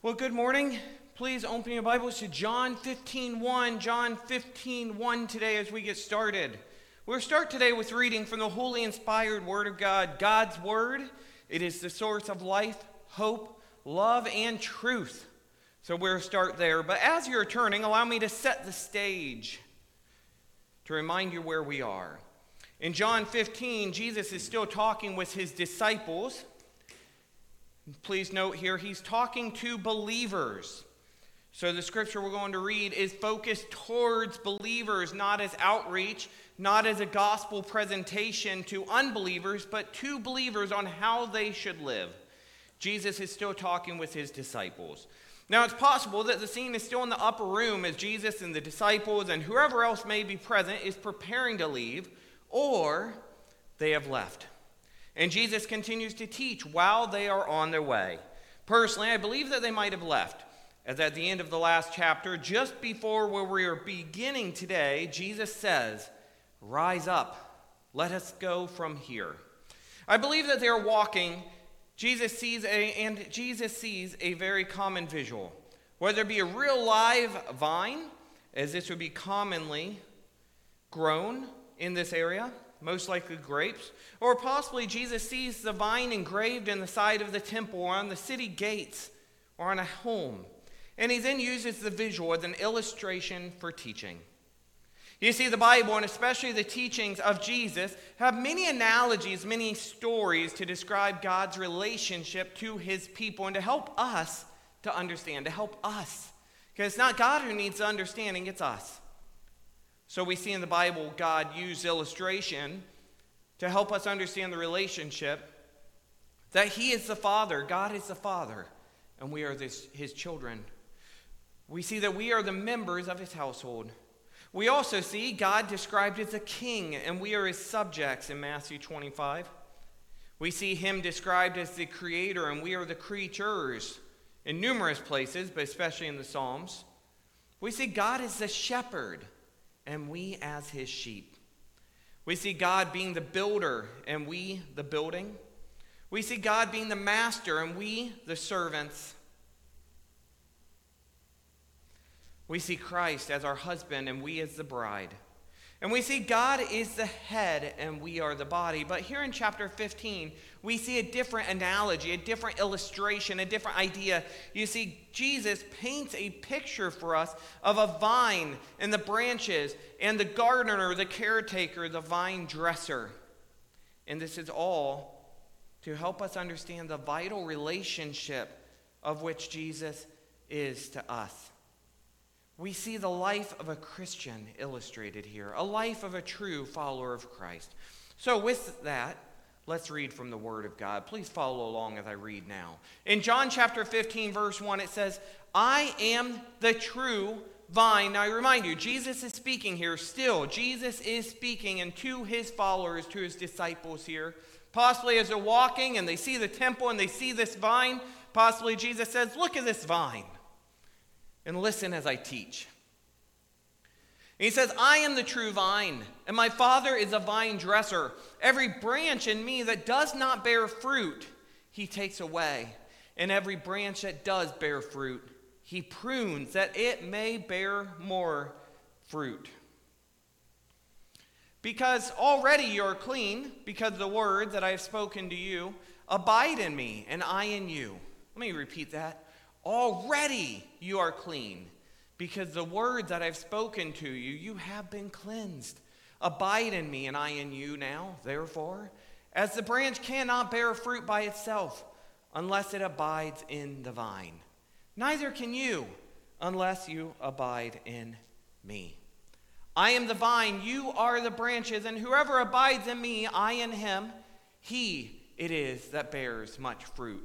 Well, good morning. Please open your Bibles to John 15 1. John 15 1 today as we get started. We'll start today with reading from the holy inspired Word of God. God's Word, it is the source of life, hope, love, and truth. So we'll start there. But as you're turning, allow me to set the stage to remind you where we are. In John 15, Jesus is still talking with his disciples. Please note here, he's talking to believers. So the scripture we're going to read is focused towards believers, not as outreach, not as a gospel presentation to unbelievers, but to believers on how they should live. Jesus is still talking with his disciples. Now, it's possible that the scene is still in the upper room as Jesus and the disciples and whoever else may be present is preparing to leave, or they have left. And Jesus continues to teach while they are on their way. Personally, I believe that they might have left. As at the end of the last chapter, just before where we are beginning today, Jesus says, Rise up, let us go from here. I believe that they are walking. Jesus sees a, and Jesus sees a very common visual. Whether it be a real live vine, as this would be commonly grown in this area, most likely grapes. Or possibly Jesus sees the vine engraved in the side of the temple or on the city gates or on a home. And he then uses the visual as an illustration for teaching. You see, the Bible, and especially the teachings of Jesus, have many analogies, many stories to describe God's relationship to his people and to help us to understand, to help us. Because it's not God who needs understanding, it's us. So we see in the Bible God use illustration to help us understand the relationship that He is the Father, God is the Father, and we are this, His children. We see that we are the members of His household. We also see God described as a king, and we are His subjects in Matthew 25. We see Him described as the creator, and we are the creatures in numerous places, but especially in the Psalms. We see God as the shepherd and we as his sheep. We see God being the builder and we the building. We see God being the master and we the servants. We see Christ as our husband and we as the bride. And we see God is the head and we are the body. But here in chapter 15, we see a different analogy, a different illustration, a different idea. You see, Jesus paints a picture for us of a vine and the branches and the gardener, the caretaker, the vine dresser. And this is all to help us understand the vital relationship of which Jesus is to us. We see the life of a Christian illustrated here, a life of a true follower of Christ. So, with that, let's read from the Word of God. Please follow along as I read now. In John chapter 15, verse 1, it says, I am the true vine. Now, I remind you, Jesus is speaking here still. Jesus is speaking, and to his followers, to his disciples here. Possibly as they're walking and they see the temple and they see this vine, possibly Jesus says, Look at this vine and listen as I teach. And he says, I am the true vine, and my Father is a vine dresser. Every branch in me that does not bear fruit, he takes away. And every branch that does bear fruit, he prunes that it may bear more fruit. Because already you're clean, because the word that I have spoken to you abide in me, and I in you. Let me repeat that. Already you are clean, because the word that I've spoken to you, you have been cleansed. Abide in me, and I in you now, therefore, as the branch cannot bear fruit by itself unless it abides in the vine. Neither can you unless you abide in me. I am the vine, you are the branches, and whoever abides in me, I in him, he it is that bears much fruit.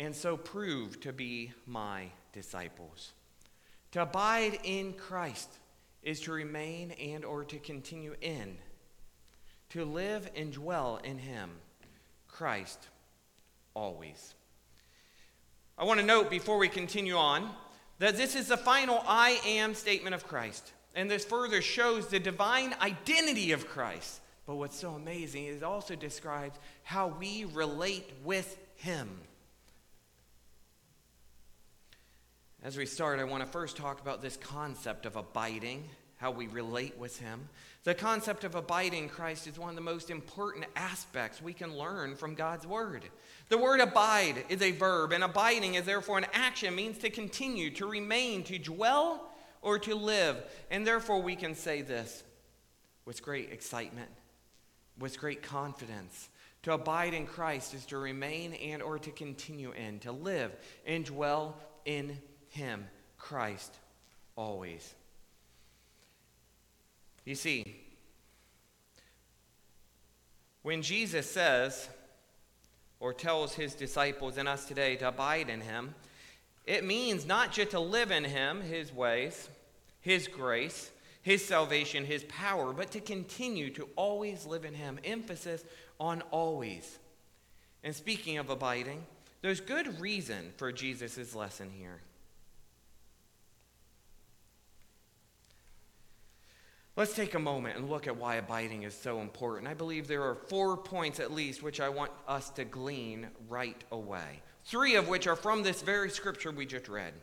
and so prove to be my disciples. To abide in Christ is to remain and or to continue in. To live and dwell in him, Christ, always. I want to note before we continue on that this is the final I am statement of Christ. And this further shows the divine identity of Christ. But what's so amazing is it also describes how we relate with him. As we start, I want to first talk about this concept of abiding, how we relate with Him. The concept of abiding Christ is one of the most important aspects we can learn from God's Word. The word abide is a verb, and abiding is therefore an action, means to continue, to remain, to dwell, or to live. And therefore, we can say this with great excitement, with great confidence. To abide in Christ is to remain and or to continue in, to live and dwell in him, Christ, always. You see, when Jesus says or tells his disciples and us today to abide in him, it means not just to live in him, his ways, his grace, his salvation, his power, but to continue to always live in him. Emphasis on always. And speaking of abiding, there's good reason for Jesus' lesson here. Let's take a moment and look at why abiding is so important. I believe there are four points at least which I want us to glean right away. Three of which are from this very scripture we just read.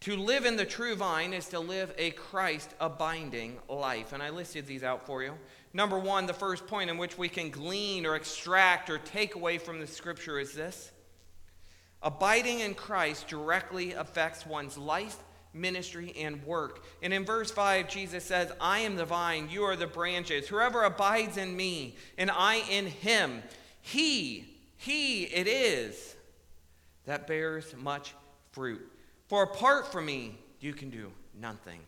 To live in the true vine is to live a Christ abiding life. And I listed these out for you. Number one, the first point in which we can glean or extract or take away from the scripture is this Abiding in Christ directly affects one's life ministry, and work. And in verse 5, Jesus says, I am the vine, you are the branches. Whoever abides in me, and I in him, he, he it is that bears much fruit. For apart from me, you can do nothing.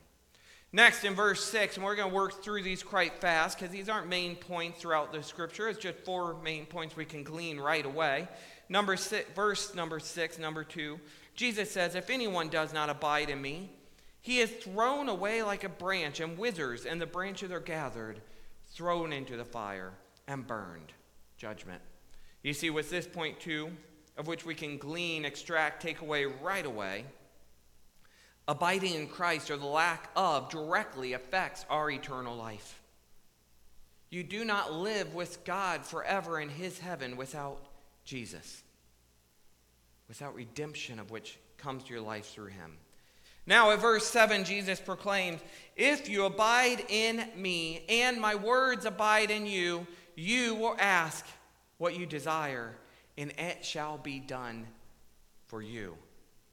Next, in verse 6, and we're going to work through these quite fast because these aren't main points throughout the scripture. It's just four main points we can glean right away. Number six, verse number 6, number 2. Jesus says, If anyone does not abide in me, he is thrown away like a branch and withers, and the branches are gathered, thrown into the fire, and burned. Judgment. You see, with this point, too, of which we can glean, extract, take away right away, abiding in Christ or the lack of directly affects our eternal life. You do not live with God forever in his heaven without Jesus without redemption of which comes to your life through him. Now, at verse 7, Jesus proclaims, If you abide in me and my words abide in you, you will ask what you desire, and it shall be done for you.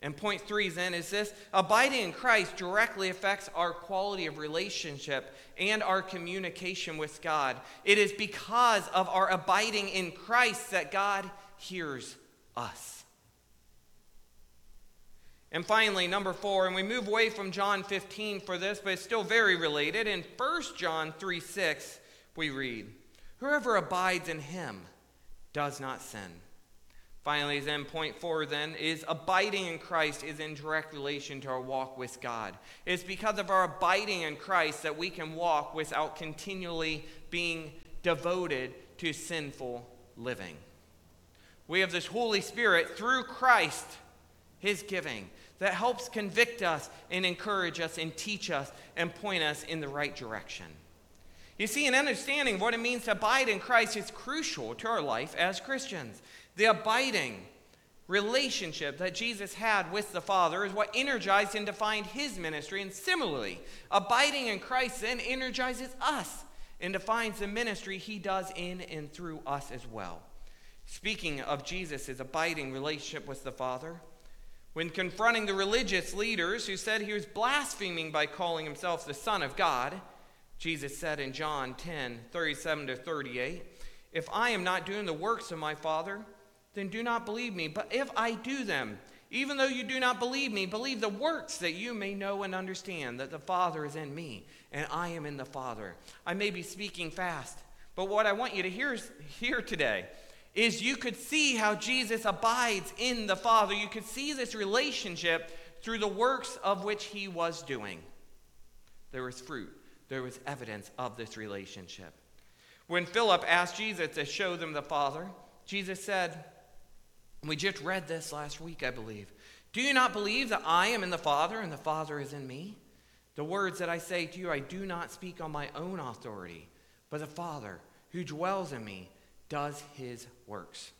And point three then is this abiding in Christ directly affects our quality of relationship and our communication with God. It is because of our abiding in Christ that God hears us. And finally, number four, and we move away from John 15 for this, but it's still very related. In 1 John 3 6, we read, Whoever abides in him does not sin. Finally, then, point four then is abiding in Christ is in direct relation to our walk with God. It's because of our abiding in Christ that we can walk without continually being devoted to sinful living. We have this Holy Spirit through Christ, his giving, that helps convict us and encourage us and teach us and point us in the right direction. You see, an understanding of what it means to abide in Christ is crucial to our life as Christians. The abiding relationship that Jesus had with the Father is what energized and defined his ministry. And similarly, abiding in Christ then energizes us and defines the ministry he does in and through us as well. Speaking of Jesus' abiding relationship with the Father, when confronting the religious leaders who said he was blaspheming by calling himself the Son of God, Jesus said in John 10 37 to 38, If I am not doing the works of my Father, then do not believe me. But if I do them, even though you do not believe me, believe the works that you may know and understand that the Father is in me and I am in the Father. I may be speaking fast, but what I want you to hear, hear today is you could see how Jesus abides in the Father. You could see this relationship through the works of which he was doing. There was fruit, there was evidence of this relationship. When Philip asked Jesus to show them the Father, Jesus said, We just read this last week, I believe. Do you not believe that I am in the Father and the Father is in me? The words that I say to you, I do not speak on my own authority, but the Father who dwells in me does his works.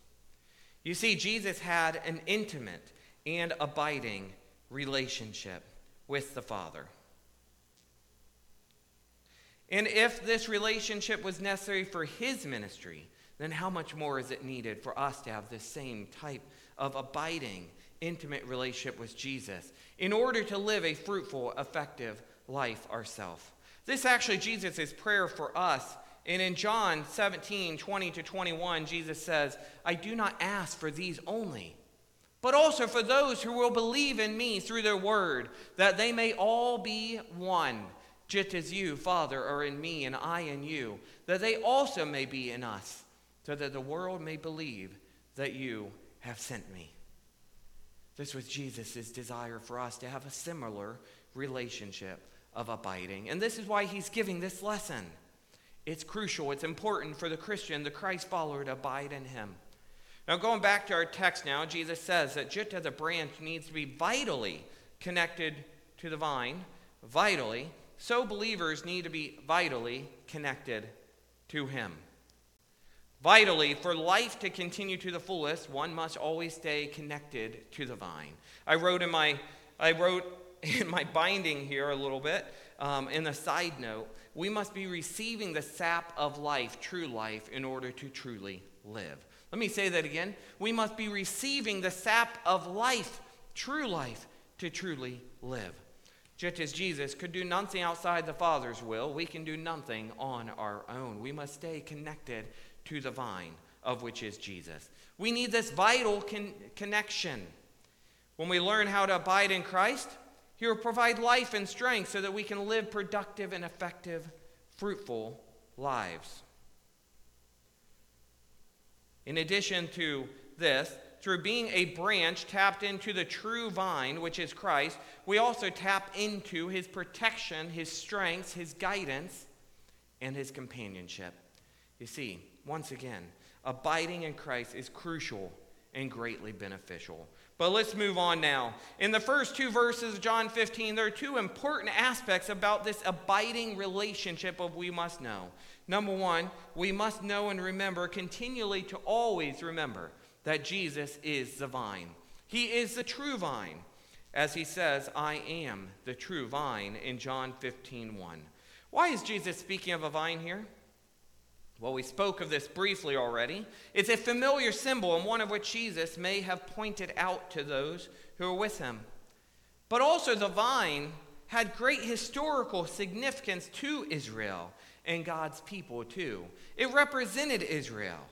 You see, Jesus had an intimate and abiding relationship with the Father. And if this relationship was necessary for his ministry, then how much more is it needed for us to have this same type of abiding, intimate relationship with Jesus in order to live a fruitful, effective life ourselves? This actually Jesus' prayer for us and in John 17, 20 to 21, Jesus says, I do not ask for these only, but also for those who will believe in me through their word, that they may all be one, just as you, Father, are in me and I in you, that they also may be in us, so that the world may believe that you have sent me. This was Jesus' desire for us to have a similar relationship of abiding. And this is why he's giving this lesson. It's crucial, it's important for the Christian, the Christ follower, to abide in him. Now, going back to our text now, Jesus says that just as a branch needs to be vitally connected to the vine, vitally, so believers need to be vitally connected to him. Vitally, for life to continue to the fullest, one must always stay connected to the vine. I wrote in my, I wrote in my binding here a little bit, um, in a side note, we must be receiving the sap of life, true life, in order to truly live. Let me say that again. We must be receiving the sap of life, true life, to truly live. Just as Jesus could do nothing outside the Father's will, we can do nothing on our own. We must stay connected to the vine, of which is Jesus. We need this vital con- connection. When we learn how to abide in Christ, he will provide life and strength so that we can live productive and effective, fruitful lives. In addition to this, through being a branch tapped into the true vine, which is Christ, we also tap into his protection, his strength, his guidance, and his companionship. You see, once again, abiding in Christ is crucial and greatly beneficial. But let's move on now. In the first two verses of John 15, there are two important aspects about this abiding relationship of we must know. Number one, we must know and remember continually to always remember that Jesus is the vine. He is the true vine. As he says, I am the true vine in John 15, 1. Why is Jesus speaking of a vine here? Well, we spoke of this briefly already. It's a familiar symbol, and one of which Jesus may have pointed out to those who were with him. But also, the vine had great historical significance to Israel and God's people, too. It represented Israel.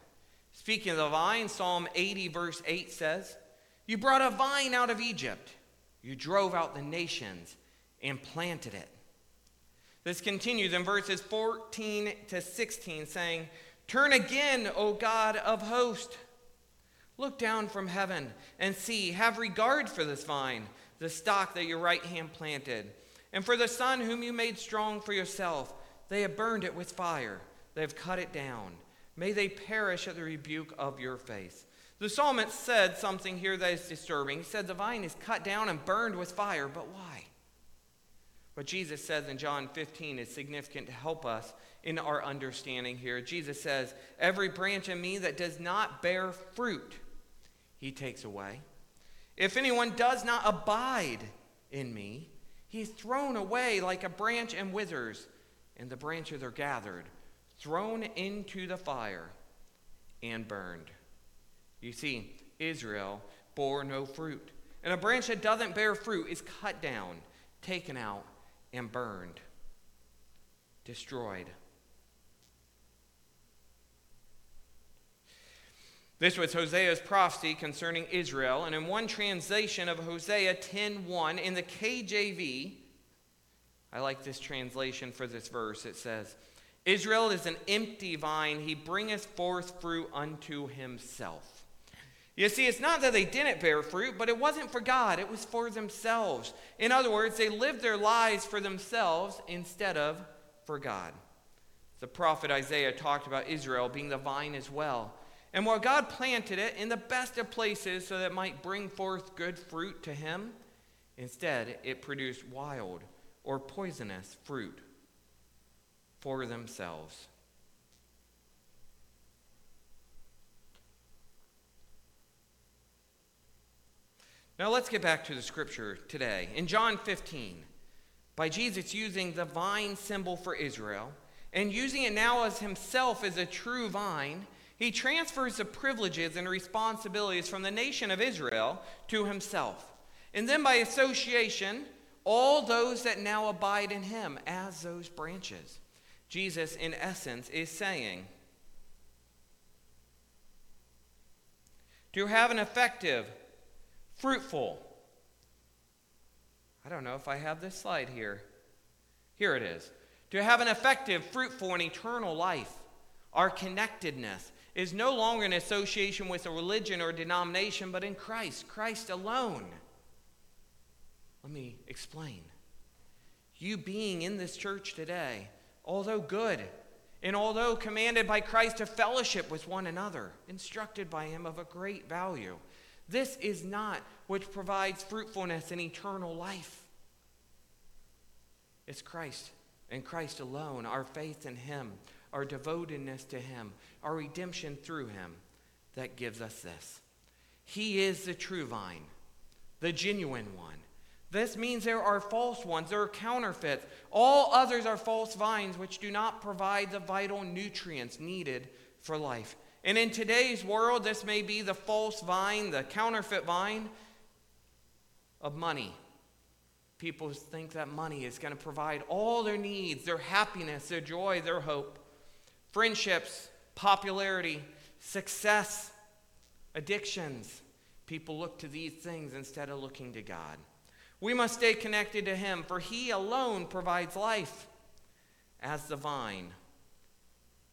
Speaking of the vine, Psalm 80, verse 8 says, You brought a vine out of Egypt, you drove out the nations and planted it. This continues in verses 14 to 16, saying, Turn again, O God of hosts. Look down from heaven and see, have regard for this vine, the stock that your right hand planted, and for the son whom you made strong for yourself. They have burned it with fire, they have cut it down. May they perish at the rebuke of your face. The psalmist said something here that is disturbing. He said, The vine is cut down and burned with fire, but why? What Jesus says in John 15 is significant to help us in our understanding here. Jesus says, Every branch in me that does not bear fruit, he takes away. If anyone does not abide in me, he's thrown away like a branch and withers, and the branches are gathered, thrown into the fire, and burned. You see, Israel bore no fruit. And a branch that doesn't bear fruit is cut down, taken out, and burned, destroyed. This was Hosea's prophecy concerning Israel, and in one translation of Hosea 10:1 in the KJV, I like this translation for this verse. It says, Israel is an empty vine, he bringeth forth fruit unto himself. You see, it's not that they didn't bear fruit, but it wasn't for God, it was for themselves. In other words, they lived their lives for themselves instead of for God. The prophet Isaiah talked about Israel being the vine as well. And while God planted it in the best of places so that it might bring forth good fruit to him, instead it produced wild or poisonous fruit for themselves. Now let's get back to the scripture today. In John 15, by Jesus using the vine symbol for Israel and using it now as himself as a true vine, he transfers the privileges and responsibilities from the nation of Israel to himself. And then by association, all those that now abide in him as those branches. Jesus, in essence, is saying, to have an effective Fruitful. I don't know if I have this slide here. Here it is. To have an effective, fruitful, and eternal life, our connectedness is no longer in association with a religion or denomination, but in Christ, Christ alone. Let me explain. You being in this church today, although good, and although commanded by Christ to fellowship with one another, instructed by Him of a great value, this is not which provides fruitfulness and eternal life. It's Christ and Christ alone, our faith in Him, our devotedness to Him, our redemption through Him that gives us this. He is the true vine, the genuine one. This means there are false ones, there are counterfeits. All others are false vines which do not provide the vital nutrients needed for life. And in today's world, this may be the false vine, the counterfeit vine of money. People think that money is going to provide all their needs, their happiness, their joy, their hope. Friendships, popularity, success, addictions. People look to these things instead of looking to God. We must stay connected to Him, for He alone provides life as the vine,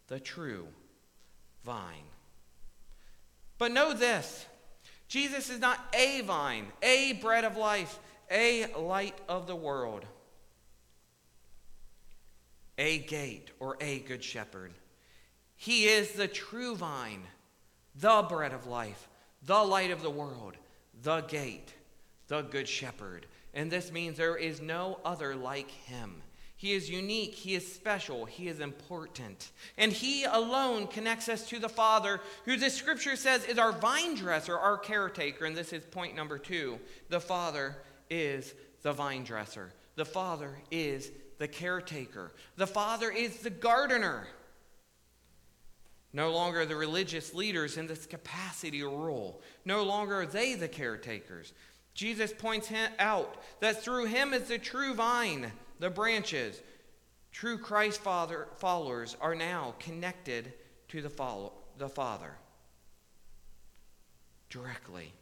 the true vine. But know this Jesus is not a vine, a bread of life, a light of the world, a gate, or a good shepherd. He is the true vine, the bread of life, the light of the world, the gate, the good shepherd. And this means there is no other like him. He is unique, He is special, He is important. And He alone connects us to the Father, who the scripture says is our vine dresser, our caretaker. And this is point number two. The Father is the vine dresser, the Father is the caretaker, the Father is the gardener. No longer the religious leaders in this capacity or role. No longer are they the caretakers. Jesus points out that through him is the true vine the branches, true Christ father, followers are now connected to the, follow, the Father directly.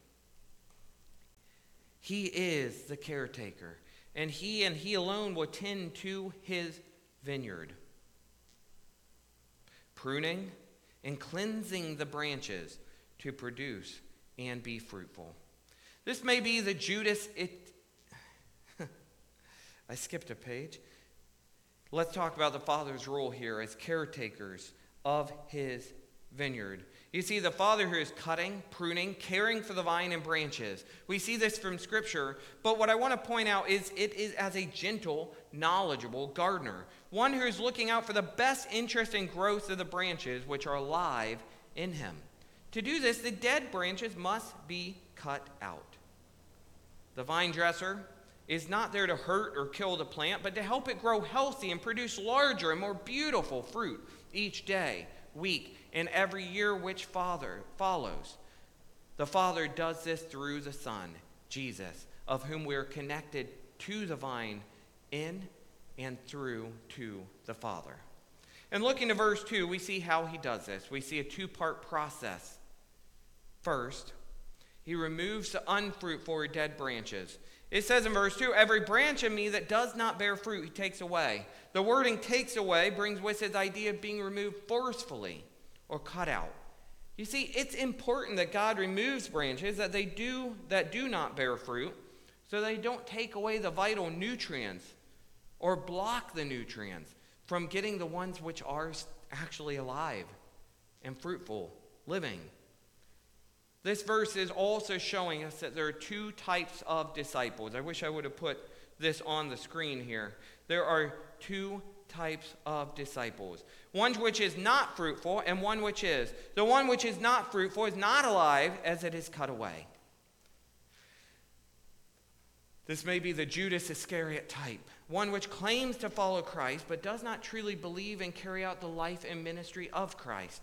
He is the caretaker, and he and he alone will tend to his vineyard, pruning and cleansing the branches to produce and be fruitful. This may be the Judas I skipped a page. Let's talk about the Father's role here as caretakers of his vineyard. You see, the Father who is cutting, pruning, caring for the vine and branches. We see this from Scripture, but what I want to point out is it is as a gentle, knowledgeable gardener, one who is looking out for the best interest and growth of the branches which are alive in him. To do this, the dead branches must be cut out. The vine dresser is not there to hurt or kill the plant, but to help it grow healthy and produce larger and more beautiful fruit each day, week, and every year which Father follows. The Father does this through the Son, Jesus, of whom we are connected to the vine in and through to the Father. And looking to verse 2, we see how he does this. We see a two part process. First, he removes the unfruitful or dead branches it says in verse 2 Every branch in me that does not bear fruit, he takes away. The wording takes away brings with it the idea of being removed forcefully or cut out. You see, it's important that God removes branches that they do that do not bear fruit, so they don't take away the vital nutrients or block the nutrients from getting the ones which are actually alive and fruitful, living. This verse is also showing us that there are two types of disciples. I wish I would have put this on the screen here. There are two types of disciples one which is not fruitful, and one which is. The one which is not fruitful is not alive as it is cut away. This may be the Judas Iscariot type, one which claims to follow Christ but does not truly believe and carry out the life and ministry of Christ.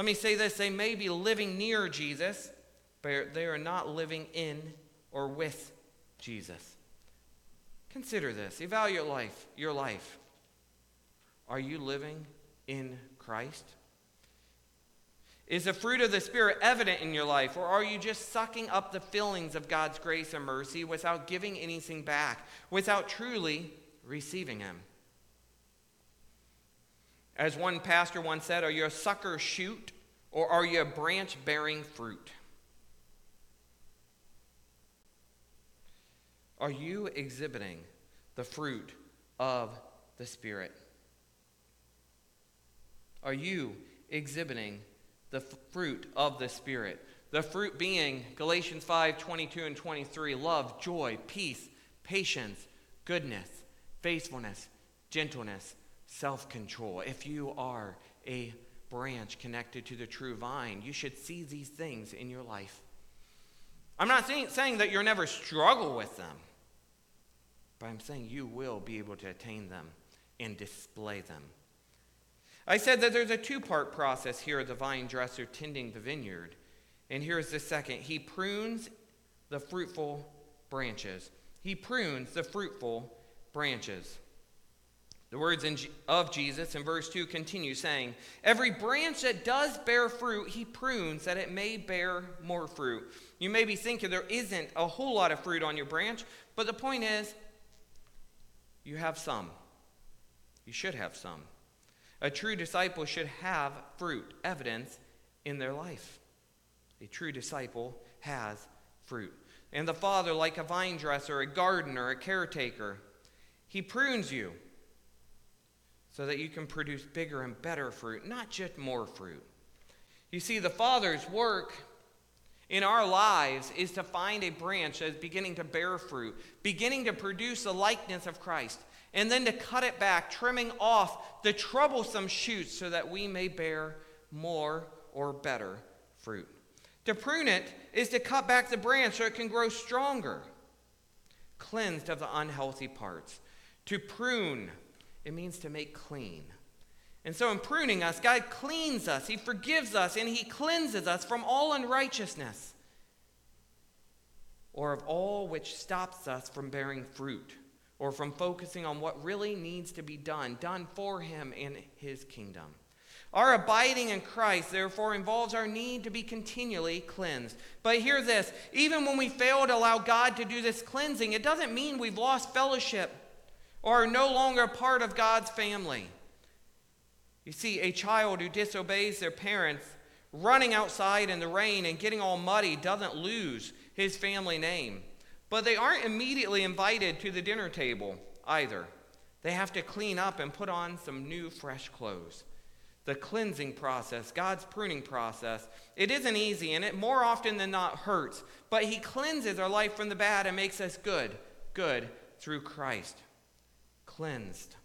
Let me say this they may be living near Jesus, but they are not living in or with Jesus. Consider this. Evaluate life, your life. Are you living in Christ? Is the fruit of the Spirit evident in your life, or are you just sucking up the fillings of God's grace and mercy without giving anything back, without truly receiving Him? As one pastor once said, Are you a sucker shoot, or are you a branch bearing fruit? Are you exhibiting the fruit of the Spirit? Are you exhibiting the fruit of the Spirit? The fruit being Galatians 5 22 and 23 love, joy, peace, patience, goodness, faithfulness, gentleness, self control. If you are a branch connected to the true vine, you should see these things in your life. I'm not saying, saying that you'll never struggle with them, but I'm saying you will be able to attain them and display them. I said that there's a two part process here of the vine dresser tending the vineyard. And here's the second He prunes the fruitful branches. He prunes the fruitful branches. The words in, of Jesus in verse 2 continue saying, Every branch that does bear fruit, he prunes that it may bear more fruit. You may be thinking there isn't a whole lot of fruit on your branch, but the point is, you have some. You should have some. A true disciple should have fruit, evidence in their life. A true disciple has fruit. And the Father, like a vine dresser, a gardener, a caretaker, he prunes you so that you can produce bigger and better fruit, not just more fruit. You see, the Father's work in our lives is to find a branch that is beginning to bear fruit, beginning to produce the likeness of Christ and then to cut it back, trimming off the troublesome shoots so that we may bear more or better fruit. To prune it is to cut back the branch so it can grow stronger, cleansed of the unhealthy parts. To prune, it means to make clean. And so, in pruning us, God cleans us, He forgives us, and He cleanses us from all unrighteousness or of all which stops us from bearing fruit or from focusing on what really needs to be done, done for Him in His kingdom. Our abiding in Christ, therefore, involves our need to be continually cleansed. But hear this even when we fail to allow God to do this cleansing, it doesn't mean we've lost fellowship or are no longer part of God's family. You see, a child who disobeys their parents, running outside in the rain and getting all muddy, doesn't lose his family name. But they aren't immediately invited to the dinner table either. They have to clean up and put on some new, fresh clothes. The cleansing process, God's pruning process, it isn't easy and it more often than not hurts, but He cleanses our life from the bad and makes us good, good through Christ. Cleansed.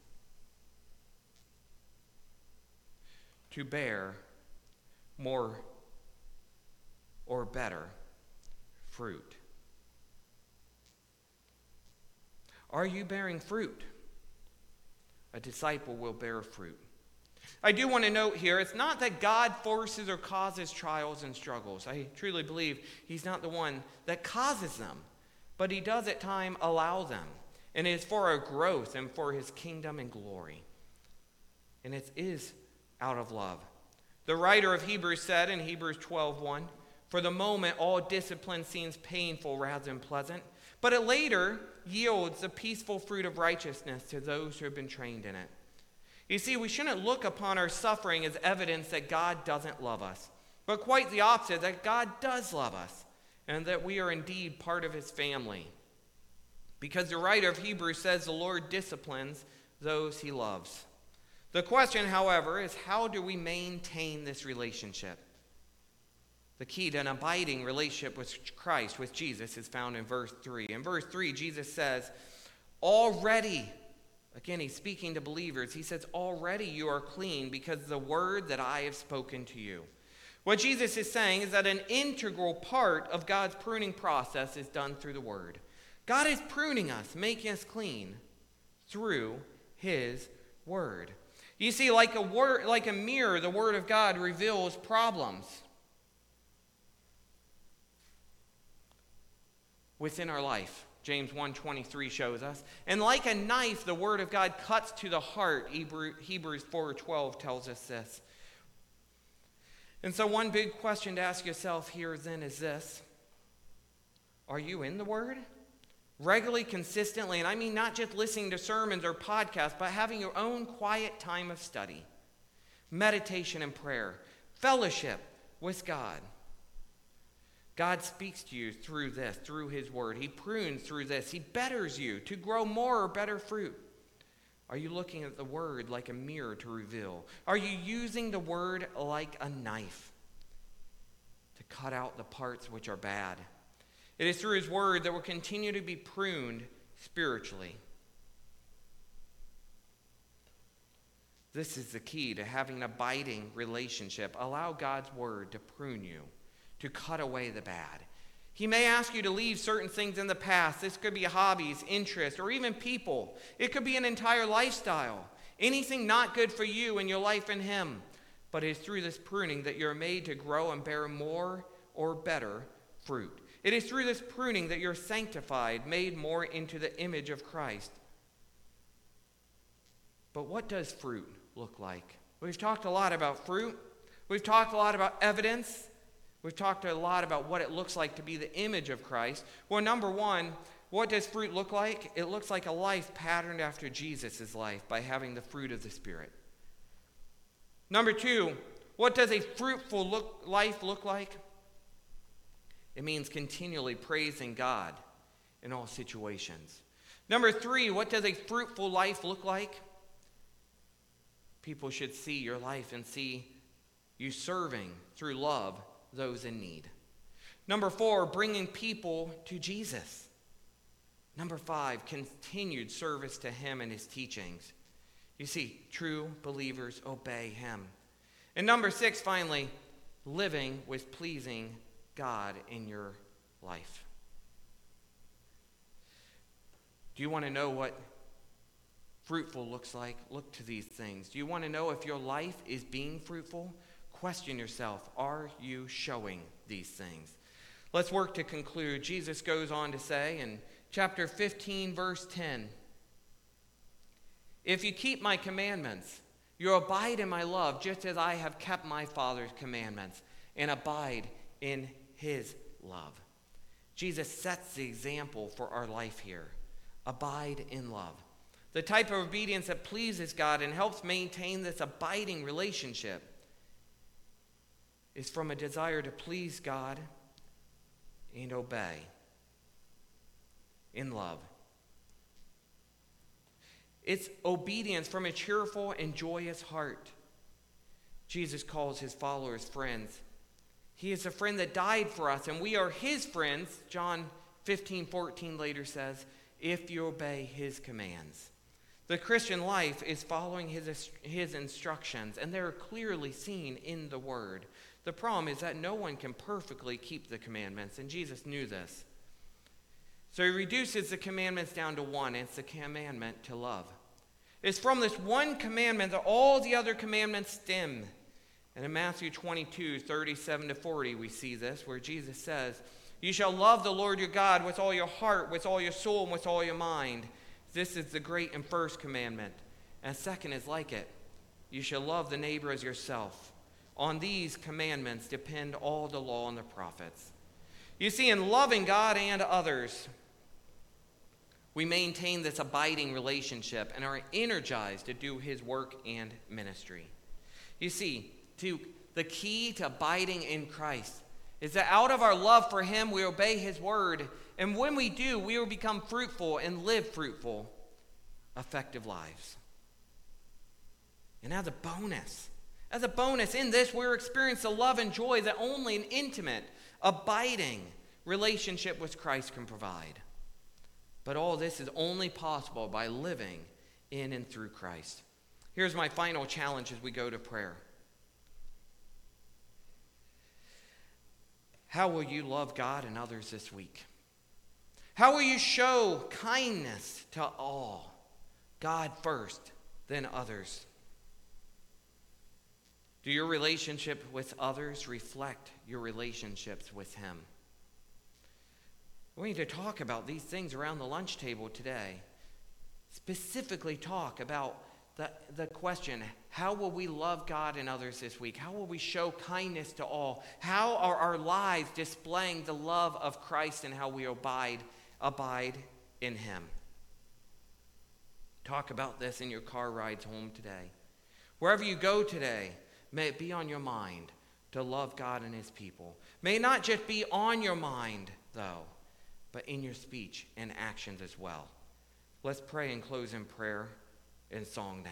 To bear more or better fruit. Are you bearing fruit? A disciple will bear fruit. I do want to note here it's not that God forces or causes trials and struggles. I truly believe He's not the one that causes them, but He does at times allow them. And it is for our growth and for His kingdom and glory. And it is out of love. The writer of Hebrews said in Hebrews 12 1, For the moment, all discipline seems painful rather than pleasant but it later yields the peaceful fruit of righteousness to those who have been trained in it. You see, we shouldn't look upon our suffering as evidence that God doesn't love us. but quite the opposite that God does love us and that we are indeed part of his family. Because the writer of Hebrews says the Lord disciplines those he loves. The question, however, is how do we maintain this relationship? The key to an abiding relationship with Christ, with Jesus, is found in verse 3. In verse 3, Jesus says, Already, again, he's speaking to believers. He says, Already you are clean because the word that I have spoken to you. What Jesus is saying is that an integral part of God's pruning process is done through the Word. God is pruning us, making us clean through His Word. You see, like a like a mirror, the Word of God reveals problems within our life. James 1:23 shows us. And like a knife, the word of God cuts to the heart. Hebrews 4:12 tells us this. And so, one big question to ask yourself here then is this Are you in the Word? Regularly, consistently, and I mean not just listening to sermons or podcasts, but having your own quiet time of study, meditation and prayer, fellowship with God. God speaks to you through this, through His Word. He prunes through this. He betters you to grow more or better fruit. Are you looking at the word like a mirror to reveal? Are you using the word like a knife to cut out the parts which are bad? It is through his word that we'll continue to be pruned spiritually. This is the key to having an abiding relationship. Allow God's word to prune you, to cut away the bad. He may ask you to leave certain things in the past. This could be hobbies, interests, or even people. It could be an entire lifestyle. Anything not good for you and your life in Him. But it is through this pruning that you're made to grow and bear more or better fruit. It is through this pruning that you're sanctified, made more into the image of Christ. But what does fruit look like? We've talked a lot about fruit. We've talked a lot about evidence. We've talked a lot about what it looks like to be the image of Christ. Well, number one, what does fruit look like? It looks like a life patterned after Jesus' life by having the fruit of the Spirit. Number two, what does a fruitful look, life look like? It means continually praising God in all situations. Number three, what does a fruitful life look like? People should see your life and see you serving through love those in need. Number four, bringing people to Jesus. Number five, continued service to Him and His teachings. You see, true believers obey Him. And number six, finally, living with pleasing God in your life. Do you want to know what fruitful looks like? Look to these things. Do you want to know if your life is being fruitful? Question yourself are you showing these things? Let's work to conclude. Jesus goes on to say in chapter 15, verse 10 If you keep my commandments, you abide in my love, just as I have kept my Father's commandments and abide in his love. Jesus sets the example for our life here. Abide in love. The type of obedience that pleases God and helps maintain this abiding relationship is from a desire to please God and obey in love. It's obedience from a cheerful and joyous heart. Jesus calls his followers friends. He is a friend that died for us, and we are his friends. John 15, 14 later says, if you obey his commands. The Christian life is following his, his instructions, and they're clearly seen in the Word. The problem is that no one can perfectly keep the commandments, and Jesus knew this. So he reduces the commandments down to one, it's the commandment to love. It's from this one commandment that all the other commandments stem. And in Matthew 22, 37 to 40, we see this, where Jesus says, You shall love the Lord your God with all your heart, with all your soul, and with all your mind. This is the great and first commandment. And second is like it you shall love the neighbor as yourself. On these commandments depend all the law and the prophets. You see, in loving God and others, we maintain this abiding relationship and are energized to do his work and ministry. You see, to the key to abiding in Christ is that out of our love for Him, we obey His word. And when we do, we will become fruitful and live fruitful, effective lives. And as a bonus, as a bonus, in this, we're experiencing the love and joy that only an intimate, abiding relationship with Christ can provide. But all this is only possible by living in and through Christ. Here's my final challenge as we go to prayer. How will you love God and others this week? How will you show kindness to all? God first, then others. Do your relationship with others reflect your relationships with Him? We need to talk about these things around the lunch table today. Specifically, talk about the, the question how will we love God and others this week? How will we show kindness to all? How are our lives displaying the love of Christ and how we abide, abide in Him? Talk about this in your car rides home today. Wherever you go today, may it be on your mind to love God and His people. May not just be on your mind, though, but in your speech and actions as well. Let's pray and close in prayer and song now.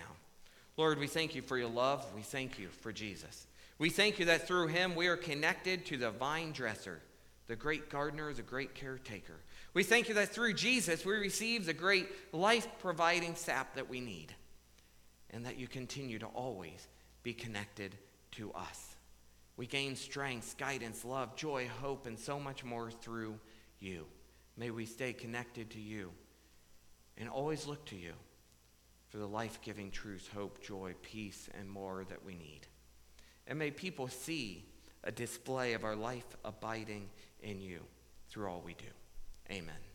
Lord, we thank you for your love. We thank you for Jesus. We thank you that through him we are connected to the vine dresser, the great gardener, the great caretaker. We thank you that through Jesus we receive the great life providing sap that we need, and that you continue to always be connected to us. We gain strength, guidance, love, joy, hope, and so much more through you. May we stay connected to you and always look to you for the life giving truth, hope, joy, peace, and more that we need. And may people see a display of our life abiding in you through all we do. Amen.